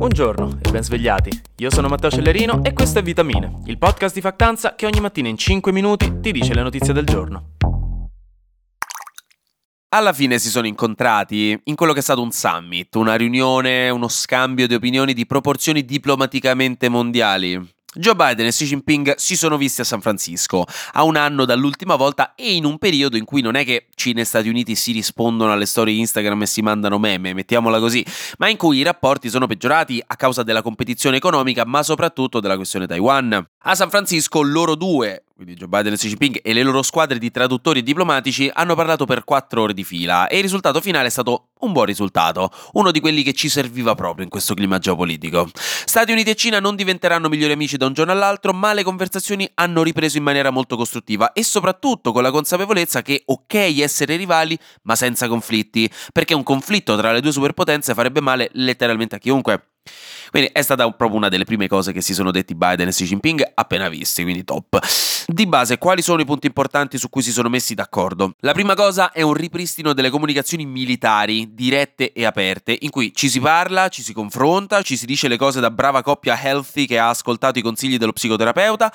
Buongiorno e ben svegliati. Io sono Matteo Cellerino e questo è Vitamine, il podcast di Factanza che ogni mattina in 5 minuti ti dice le notizie del giorno. Alla fine si sono incontrati in quello che è stato un summit, una riunione, uno scambio di opinioni di proporzioni diplomaticamente mondiali. Joe Biden e Xi Jinping si sono visti a San Francisco a un anno dall'ultima volta e in un periodo in cui non è che Cina e Stati Uniti si rispondono alle storie Instagram e si mandano meme, mettiamola così, ma in cui i rapporti sono peggiorati a causa della competizione economica, ma soprattutto della questione Taiwan. A San Francisco loro due, quindi Joe Biden e Xi Jinping e le loro squadre di traduttori e diplomatici hanno parlato per quattro ore di fila e il risultato finale è stato un buon risultato, uno di quelli che ci serviva proprio in questo clima geopolitico. Stati Uniti e Cina non diventeranno migliori amici da un giorno all'altro, ma le conversazioni hanno ripreso in maniera molto costruttiva e soprattutto con la consapevolezza che ok essere rivali, ma senza conflitti, perché un conflitto tra le due superpotenze farebbe male letteralmente a chiunque. Quindi è stata proprio una delle prime cose che si sono detti Biden e Xi Jinping appena visti, quindi top. Di base, quali sono i punti importanti su cui si sono messi d'accordo? La prima cosa è un ripristino delle comunicazioni militari, dirette e aperte, in cui ci si parla, ci si confronta, ci si dice le cose da brava coppia healthy che ha ascoltato i consigli dello psicoterapeuta,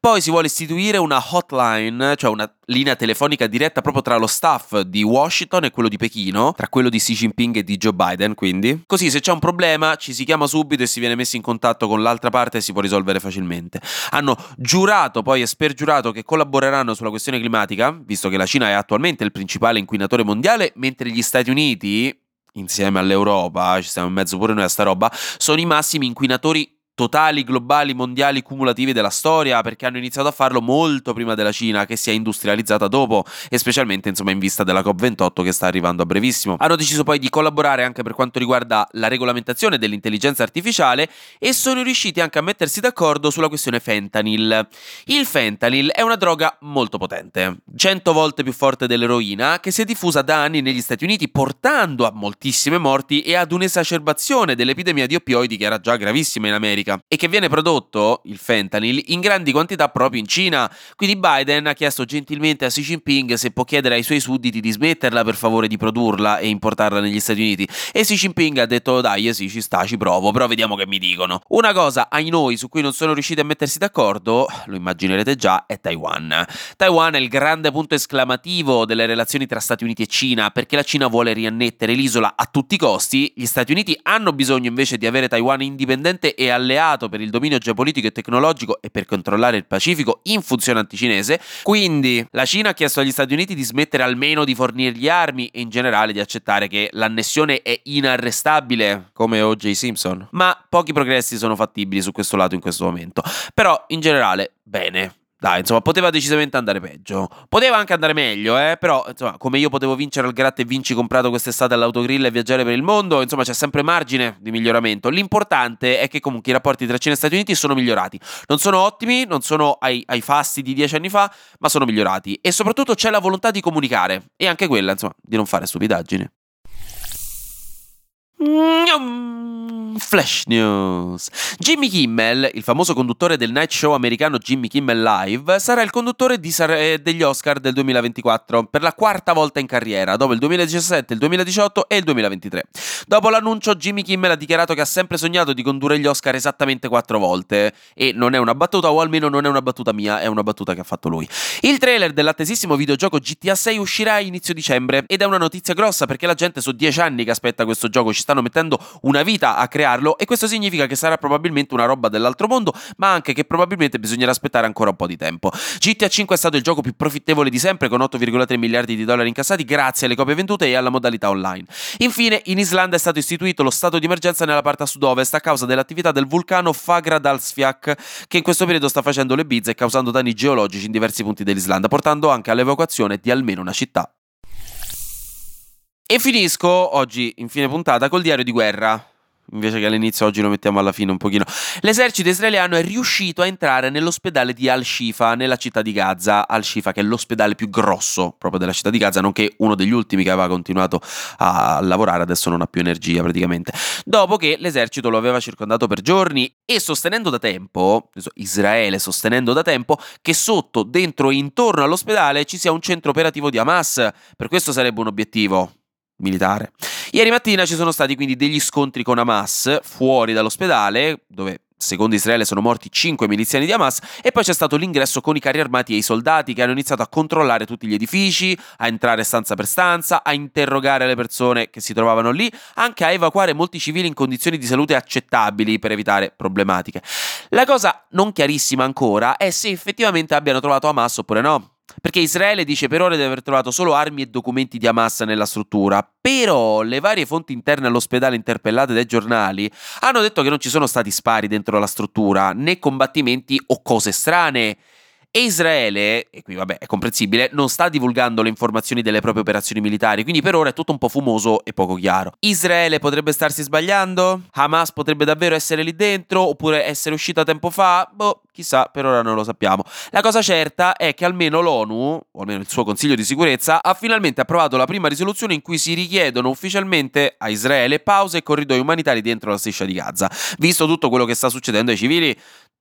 poi si vuole istituire una hotline, cioè una linea telefonica diretta proprio tra lo staff di Washington e quello di Pechino, tra quello di Xi Jinping e di Joe Biden, quindi. Così se c'è un problema ci si chiama subito e si viene messo in contatto con l'altra parte e si può risolvere facilmente. Hanno giurato poi e spergiurato che collaboreranno sulla questione climatica, visto che la Cina è attualmente il principale inquinatore mondiale, mentre gli Stati Uniti insieme all'Europa, ci stiamo in mezzo pure noi a sta roba, sono i massimi inquinatori totali, globali, mondiali, cumulativi della storia, perché hanno iniziato a farlo molto prima della Cina, che si è industrializzata dopo, e specialmente insomma in vista della COP28 che sta arrivando a brevissimo. Hanno deciso poi di collaborare anche per quanto riguarda la regolamentazione dell'intelligenza artificiale e sono riusciti anche a mettersi d'accordo sulla questione fentanyl. Il fentanyl è una droga molto potente, 100 volte più forte dell'eroina, che si è diffusa da anni negli Stati Uniti, portando a moltissime morti e ad un'esacerbazione dell'epidemia di oppioidi che era già gravissima in America. America e che viene prodotto, il fentanyl, in grandi quantità proprio in Cina. Quindi Biden ha chiesto gentilmente a Xi Jinping se può chiedere ai suoi sudditi di smetterla per favore di produrla e importarla negli Stati Uniti. E Xi Jinping ha detto dai, sì, ci sta, ci provo, però vediamo che mi dicono. Una cosa, ai noi, su cui non sono riusciti a mettersi d'accordo, lo immaginerete già, è Taiwan. Taiwan è il grande punto esclamativo delle relazioni tra Stati Uniti e Cina, perché la Cina vuole riannettere l'isola a tutti i costi, gli Stati Uniti hanno bisogno invece di avere Taiwan indipendente e alleato alleato per il dominio geopolitico e tecnologico e per controllare il Pacifico in funzione anticinese. Quindi la Cina ha chiesto agli Stati Uniti di smettere almeno di fornirgli armi e in generale di accettare che l'annessione è inarrestabile, come O.J. Simpson. Ma pochi progressi sono fattibili su questo lato in questo momento. Però in generale, bene. Dai, insomma, poteva decisamente andare peggio. Poteva anche andare meglio, eh, però, insomma, come io potevo vincere al gratta e vinci comprato quest'estate all'autogrill e viaggiare per il mondo, insomma, c'è sempre margine di miglioramento. L'importante è che comunque i rapporti tra Cina e Stati Uniti sono migliorati. Non sono ottimi, non sono ai, ai fasti di dieci anni fa, ma sono migliorati. E soprattutto c'è la volontà di comunicare. E anche quella, insomma, di non fare stupidaggini. Flash News. Jimmy Kimmel, il famoso conduttore del night show americano Jimmy Kimmel Live, sarà il conduttore Sar- eh, degli Oscar del 2024 per la quarta volta in carriera, dopo il 2017, il 2018 e il 2023. Dopo l'annuncio, Jimmy Kimmel ha dichiarato che ha sempre sognato di condurre gli Oscar esattamente quattro volte. E non è una battuta, o almeno non è una battuta mia, è una battuta che ha fatto lui. Il trailer dell'attesissimo videogioco GTA 6 uscirà a inizio dicembre ed è una notizia grossa perché la gente sono dieci anni che aspetta questo gioco, ci stanno mettendo una vita a crearlo e questo significa che sarà probabilmente una roba dell'altro mondo, ma anche che probabilmente bisognerà aspettare ancora un po' di tempo. GTA 5 è stato il gioco più profittevole di sempre con 8,3 miliardi di dollari incassati grazie alle copie vendute e alla modalità online. Infine, in Islanda è stato istituito lo stato di emergenza nella parte a sud-ovest a causa dell'attività del vulcano Fagradalsfjall che in questo periodo sta facendo le bizze e causando danni geologici in diversi punti dell'Islanda, portando anche all'evacuazione di almeno una città. E finisco oggi, in fine puntata, col diario di guerra invece che all'inizio oggi lo mettiamo alla fine un pochino. L'esercito israeliano è riuscito a entrare nell'ospedale di Al-Shifa, nella città di Gaza. Al-Shifa che è l'ospedale più grosso proprio della città di Gaza, nonché uno degli ultimi che aveva continuato a lavorare, adesso non ha più energia praticamente. Dopo che l'esercito lo aveva circondato per giorni e sostenendo da tempo, Israele sostenendo da tempo, che sotto, dentro e intorno all'ospedale ci sia un centro operativo di Hamas. Per questo sarebbe un obiettivo militare. Ieri mattina ci sono stati quindi degli scontri con Hamas fuori dall'ospedale, dove secondo Israele sono morti 5 miliziani di Hamas e poi c'è stato l'ingresso con i carri armati e i soldati che hanno iniziato a controllare tutti gli edifici, a entrare stanza per stanza, a interrogare le persone che si trovavano lì, anche a evacuare molti civili in condizioni di salute accettabili per evitare problematiche. La cosa non chiarissima ancora è se effettivamente abbiano trovato Hamas oppure no. Perché Israele dice per ora di aver trovato solo armi e documenti di Hamas nella struttura, però le varie fonti interne all'ospedale interpellate dai giornali hanno detto che non ci sono stati spari dentro la struttura, né combattimenti o cose strane. E Israele, e qui vabbè è comprensibile, non sta divulgando le informazioni delle proprie operazioni militari, quindi per ora è tutto un po' fumoso e poco chiaro. Israele potrebbe starsi sbagliando? Hamas potrebbe davvero essere lì dentro? Oppure essere uscita tempo fa? Boh, chissà, per ora non lo sappiamo. La cosa certa è che almeno l'ONU, o almeno il suo Consiglio di sicurezza, ha finalmente approvato la prima risoluzione in cui si richiedono ufficialmente a Israele pause e corridoi umanitari dentro la striscia di Gaza. Visto tutto quello che sta succedendo ai civili,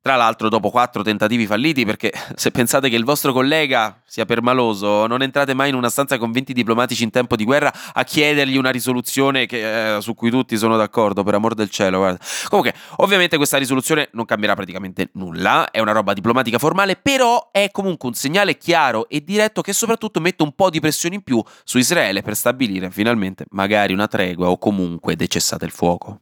tra l'altro dopo quattro tentativi falliti, perché se pensate che il vostro collega sia permaloso, non entrate mai in una stanza con 20 diplomatici in tempo di guerra a chiedergli una risoluzione che, eh, su cui tutti sono d'accordo, per amor del cielo. Guarda. Comunque, ovviamente questa risoluzione non cambierà praticamente nulla, è una roba diplomatica formale, però è comunque un segnale chiaro e diretto che soprattutto mette un po' di pressione in più su Israele per stabilire finalmente magari una tregua o comunque decessate il fuoco.